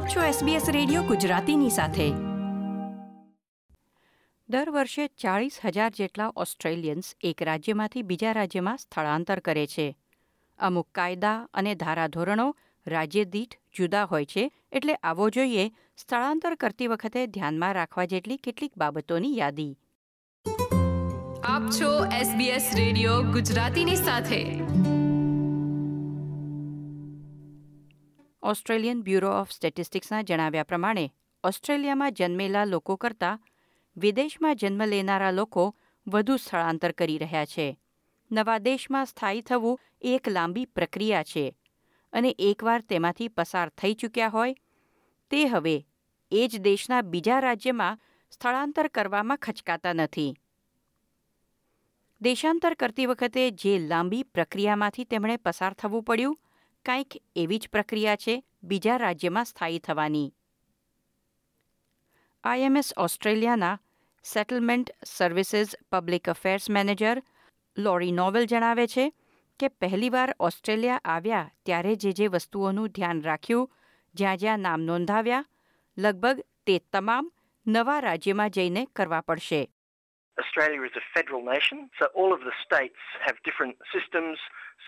આપ છો SBS radio ગુજરાતીની સાથે. દર વર્ષે ચાળીસ હજાર જેટલા ઓસ્ટ્રેલિયન્સ એક રાજ્યમાંથી બીજા રાજ્યમાં સ્થળાંતર કરે છે. અમુક કાયદા અને ધારાધોરણો રાજ્ય દીઠ જુદા હોય છે એટલે આવો જોઈએ સ્થળાંતર કરતી વખતે ધ્યાનમાં રાખવા જેટલી કેટલીક બાબતોની યાદી. આપ છો SBS રેડિયો ગુજરાતીની સાથે. ઓસ્ટ્રેલિયન બ્યુરો ઓફ સ્ટેટિસ્ટિક્સના જણાવ્યા પ્રમાણે, ઓસ્ટ્રેલિયામાં જન્મેલા લોકો કરતાં વિદેશમાં જન્મ લેનારા લોકો વધુ સ્થળાંતર કરી રહ્યા છે. નવા દેશમાં સ્થાયી થવું એક લાંબી પ્રક્રિયા છે અને એકવાર તેમાંથી પસાર થઈ ચૂક્યા હોય, તે હવે એ જ દેશના બીજા રાજ્યમાં સ્થળાંતર કરવામાં ખચકાતા નથી. દેશાંતર કરતી વખતે જે લાંબી પ્રક્રિયામાંથી તેમણે પસાર થવું પડ્યું કંઈક એવી જ પ્રક્રિયા છે બીજા રાજ્યમાં સ્થાયી થવાની. આઈએમએસ ઓસ્ટ્રેલિયાના settlement services public affairs manager Laurie Nowell જણાવે છે કે પહેલીવાર ઓસ્ટ્રેલિયા આવ્યા ત્યારે જે જે વસ્તુઓનું ધ્યાન રાખ્યું, જ્યાં જ્યાં નામ નોંધાવ્યા, લગભગ તે તમામ નવા રાજ્યમાં જઈને કરવા પડશે. Australia is a federal nation, so all of the states have different systems,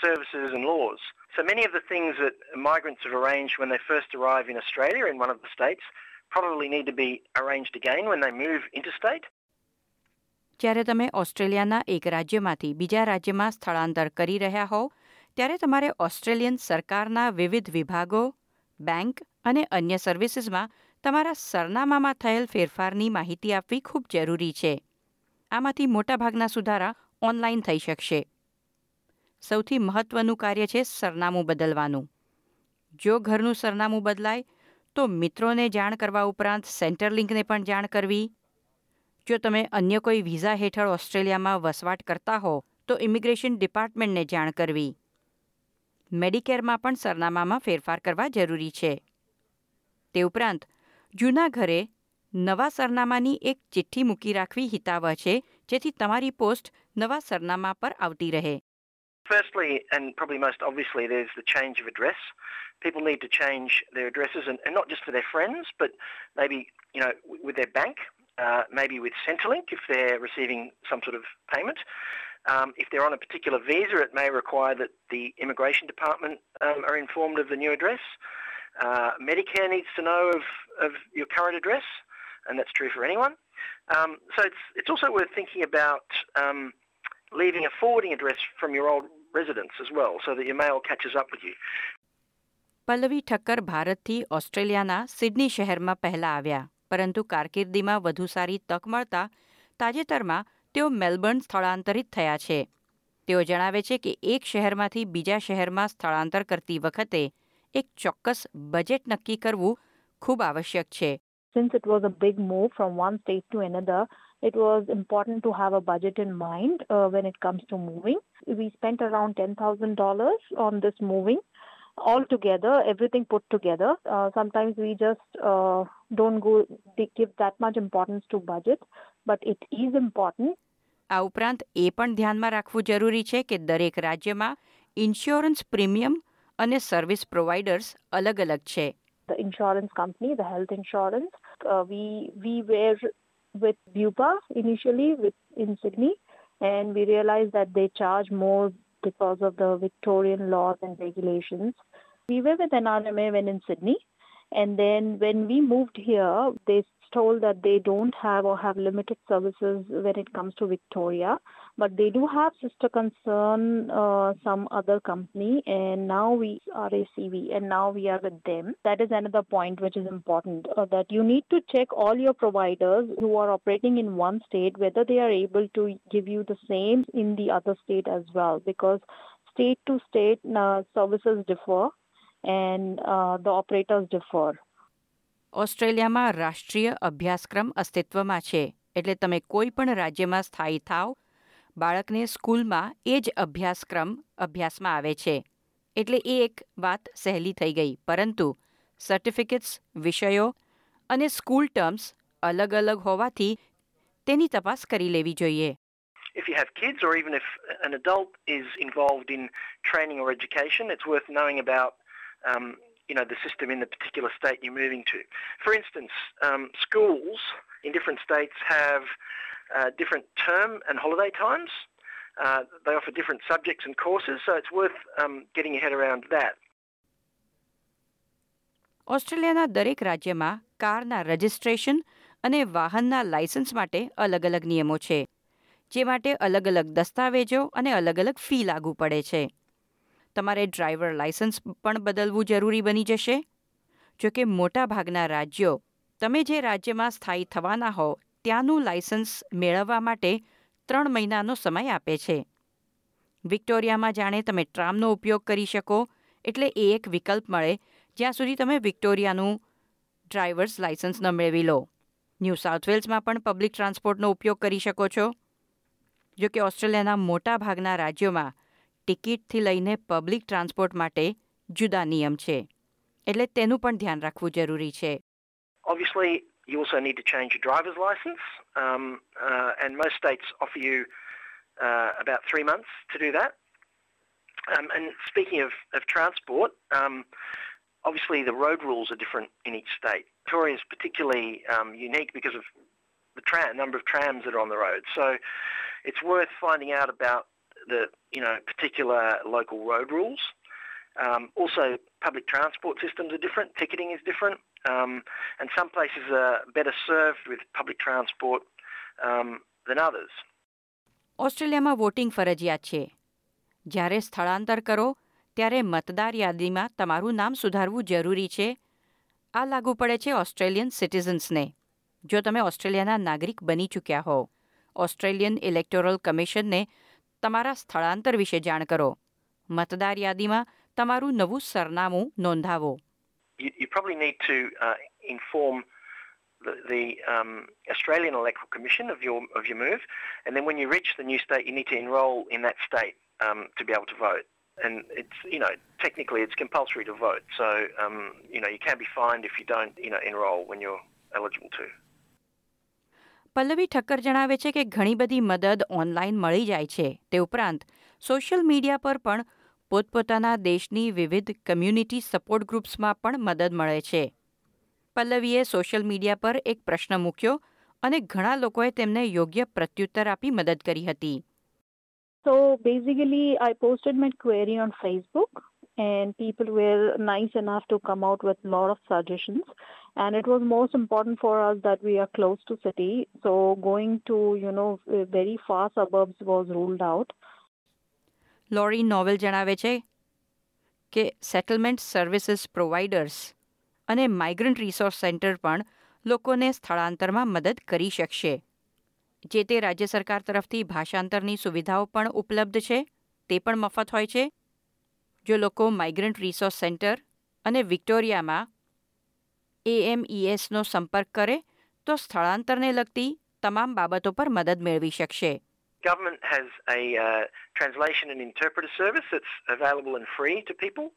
services, and laws. So many of the things that migrants have arranged when they first arrive in Australia in one of the states probably need to be arranged again when they move interstate. જ્યારે તમે ઓસ્ટ્રેલિયાના એક રાજ્યમાંથી બીજા રાજ્યમાં સ્થળાંતર કરી રહ્યા હોવ ત્યારે તમારે ઓસ્ટ્રેલિયન સરકારના વિવિધ વિભાગો બેંક અને અન્ય સર્વિસીસમાં તમારા સરનામામાં થયેલ ફેરફારની માહિતી આપવી ખૂબ જરૂરી છે આમાંથી મોટાભાગના સુધારા ઓનલાઈન થઈ શકશે. સૌથી મહત્વનું કાર્ય છે સરનામું બદલવાનું. જો ઘરનું સરનામું બદલાય, તો મિત્રોને જાણ કરવા ઉપરાંત સેન્ટર લિંકને પણ જાણ કરવી. જો તમે અન્ય કોઈ વિઝા હેઠળ ઓસ્ટ્રેલિયામાં વસવાટ કરતા હો, તો ઇમિગ્રેશન ડિપાર્ટમેન્ટને જાણ કરવી. મેડિકેરમાં પણ સરનામામાં ફેરફાર કરવા જરૂરી છે. તે ઉપરાંત, જૂના ઘરે નવા સરનામાની એક ચિઠ્ઠી મૂકી રાખવી હિતાવહ છે જેથી તમારી પોસ્ટ નવા સરનામા પર આવતી રહે Firstly, and probably most obviously, there's the change of address. People need to change their addresses, and, and not just for their friends, but maybe you know with their bank, uh, maybe with Centrelink if they're receiving some sort of payment. Um, if they're on a particular visa, it may require that the immigration department um, are informed of the new address. Uh, Medicare needs to know of, of your current address, And that's true for anyone. Um, so it's it's also worth thinking about um, leaving a forwarding address from your old residence as well so that your mail catches up with you. Pallavi Thakkar ભારતથી ઓસ્ટ્રેલિયાના Sydney શહેરમાં પહેલા આવ્યા પરંતુ કારકિર્દીમાં વધુ સારી તક મળતા તાજેતરમાં તેઓ મેલબર્ન સ્થળાંતરિત થયા છે તેઓ જણાવે છે કે એક શહેરમાંથી બીજા શહેરમાં સ્થળાંતર કરતી વખતે એક ચોક્કસ બજેટ નક્કી કરવું ખૂબ આવશ્યક છે Since it was a big move from one state to another, it was important to have a budget in mind uh, when it comes to moving. We spent around $10,000 on this moving all together, everything put together. Uh, sometimes we just uh, don't go give that much importance to budget, but it is important. આ ઉપરાંત એ પણ ધ્યાનમાં રાખવું જરૂરી છે કે દરેક રાજ્યમાં ઇન્સ્યોરન્સ પ્રીમિયમ અને સર્વિસ પ્રોવાઇડર્સ અલગ અલગ છે The insurance company, the health insurance, uh, we we were with Bupa initially with, in Sydney, and we realized that they charge more because of the Victorian laws and regulations. We were with NRMA when in Sydney, and then when we moved here, they told that they don't have or have limited services when it comes to Victoria, but they do have sister concern uh, some other company, and now we are ACV, and now we are with them. That is another point which is important uh, that you need to check all your providers who are operating in one state whether they are able to give you the same in the other state as well, because state to state uh, services differ and uh, the operators differ. ઓસ્ટ્રેલિયામાં રાષ્ટ્રીય અભ્યાસક્રમ અસ્તિત્વમાં છે. એટલે તમે કોઈ પણ રાજ્યમાં સ્થાયી થાવ બાળકને સ્કૂલમાં એ જ અભ્યાસક્રમ અભ્યાસમાં આવે છે. એટલે એ એક વાત સહેલી થઈ ગઈ. પરંતુ સર્ટિફિકેટ્સ વિષયો અને સ્કૂલ ટર્મ્સ અલગ અલગ હોવાથી તેની તપાસ કરી લેવી જોઈએ. If you have kids or even if an adult is involved in training or education, it's worth knowing about um, you know the system in the particular state you're moving to. For instance, um, schools in different states have uh, different term and holiday times. Uh, they offer different subjects and courses, so it's worth um, getting your head around that. ઓસ્ટ્રેલિયાના દરેક રાજ્યમાં કારના registration અને વાહનના licence માટે અલગ અલગ નિયમો છે જે માટે અલગ અલગ દસ્તાવેજો અને અલગ અલગ ફી લાગુ પડે છે તમારે ડ્રાઈવર લાયસન્સ પણ બદલવું જરૂરી બની જશે? જો કે મોટાભાગના રાજ્યો, તમે જે રાજ્યમાં સ્થાયી થવાના હો, ત્યાંનું લાયસન્સ મેળવવા માટે ત્રણ મહિનાનો સમય આપે છે. વિક્ટોરિયામાં જાણે તમે ટ્રામનો ઉપયોગ કરી શકો, એટલે એ એક વિકલ્પ મળે, જ્યાં સુધી તમે વિક્ટોરિયાનું ડ્રાઈવર્સ લાયસન્સ ન મેળવી લો. ન્યૂ સાઉથ વેલ્સમાં પણ પબ્લિક ટ્રાન્સપોર્ટનો ઉપયોગ કરી શકો છો. જો કે ઓસ્ટ્રેલિયાના મોટા ભાગના રાજ્યોમાં ટિકિટથી લઈને પબ્લિક ટ્રાન્સપોર્ટ માટે જુદા નિયમ છે એટલે તેનું પણ ધ્યાન રાખવું જરૂરી છે Obviously, you also need to change your driver's license, um, uh, and most states offer you uh, about three months to do that. Um, and speaking of, of transport, um, obviously the road rules are different in each state. Victoria is particularly um, unique because of the tram, number of trams that are on the road. So it's worth finding out about the you know particular local road rules. Um, also, public transport systems are different. Ticketing is different, um, and some places are better served with public transport um, than others. ઓસ્ટ્રેલિયામાં voting ફરજિયાત છે જ્યારે સ્થળાંતર કરો ત્યારે મતદાર યાદીમાં તમારું નામ સુધારવું જરૂરી છે આ લાગુ પડે છે ઓસ્ટ્રેલિયન સિટીઝન્સને જો તમે ઓસ્ટ્રેલિયાના નાગરિક બની ચૂક્યા હો ઓસ્ટ્રેલિયન ઇલેક્ટોરલ કમિશનને તમારા સ્થળાંતર વિશે જાણ કરો મતદાર યાદીમાં તમારું નવું સરનામું નોંધાવો You, you probably need to uh, inform the, the um, Australian Electoral Commission of your of your move, and then when you reach the new state, you need to enrol in that state um, to be able to vote. And it's you know technically it's compulsory to vote, so um, you know you can be fined if you don't you know enrol when you're eligible to. Pallavi Thakkar જણાવે છે કે ઘણી બધી મદદ online મળી જાય છે. તે ઉપરાંત સોશિયલ મીડિયા પર પણ પોતપોતાના દેશની વિવિધ કમ્યુનિટી સપોર્ટ ગ્રુપ્સમાં પણ મદદ મળે છે. પલ્લવીએ સોશિયલ મીડિયા પર એક પ્રશ્ન મૂક્યો અને ઘણા લોકોએ તેમને યોગ્ય પ્રત્યુત્તર આપી મદદ કરી હતી. So basically, I posted my query on Facebook, and people were nice enough to come out with a lot of suggestions. And it was most important for us that we are close to city, so going to you know very far suburbs was ruled out. Laurie Nowell જણાવે છે કે settlement services providers અને migrant resource centre પણ લોકોને સ્થળાંતરમાં મદદ કરી શકશે જે તે રાજ્ય સરકાર તરફથી ભાષાંતરની સુવિધાઓ પણ ઉપલબ્ધ છે તે પણ મફત હોય છે જો લોકો માઇગ્રન્ટ રિસોર્સ સેન્ટર અને વિક્ટોરિયામાં એએમઈએસનો સંપર્ક કરે તો સ્થળાંતરને લગતી તમામ બાબતો પર મદદ મેળવી શકશે Government has a uh, translation and interpreter service that's available and free to people.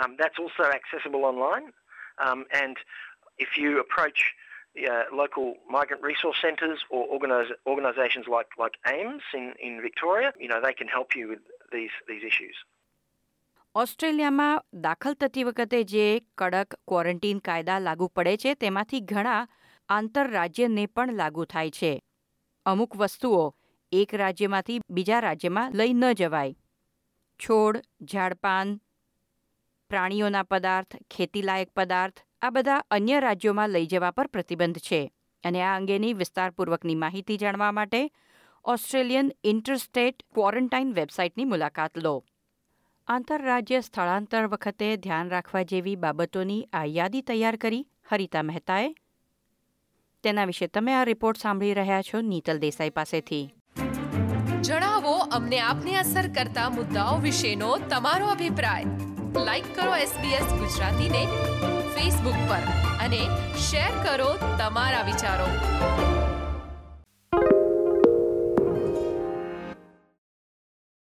Um, that's also accessible online. Um, and if you approach uh, local migrant resource centres or organis- organisations like, like AIMS in, in Victoria, you know, they can help you with these, these issues. ઓસ્ટ્રેલિયામાં દાખલ થતી વખતે જે કડક quarantine કાયદા લાગુ પડે છે, તેમાંથી ઘણા આંતરરાજ્યને પણ લાગુ થાય છે. અમુક વસ્તુઓ એક રાજ્યમાંથી બીજા રાજ્યમાં લઈ ન જવાય. છોડ, ઝાડપાન, પ્રાણીઓના પદાર્થ, ખેતીલાયક પદાર્થ, આ બધા અન્ય રાજ્યોમાં લઈ જવા પર પ્રતિબંધ છે. અને આ અંગેની વિસ્તારપૂર્વકની માહિતી જાણવા માટે ઓસ્ટ્રેલિયન ઇન્ટરસ્ટેટ ક્વોરન્ટાઇન વેબસાઇટની મુલાકાત લો. આંતરરાજ્ય સ્થળાંતર વખતે ધ્યાન રાખવા જેવી બાબતોની આ યાદી તૈયાર કરી હરિતા મહેતાએ. તેના વિશે તમે આ રિપોર્ટ સાંભળી રહ્યા છો નીતલ દેસાઈ પાસેથી. જણાવો અમને આપને અસર કરતા મુદ્દાઓ વિશેનો તમારો અભિપ્રાય. લાઈક કરો SBS ગુજરાતીને ફેસબુક પર અને શેર કરો તમારા વિચારો.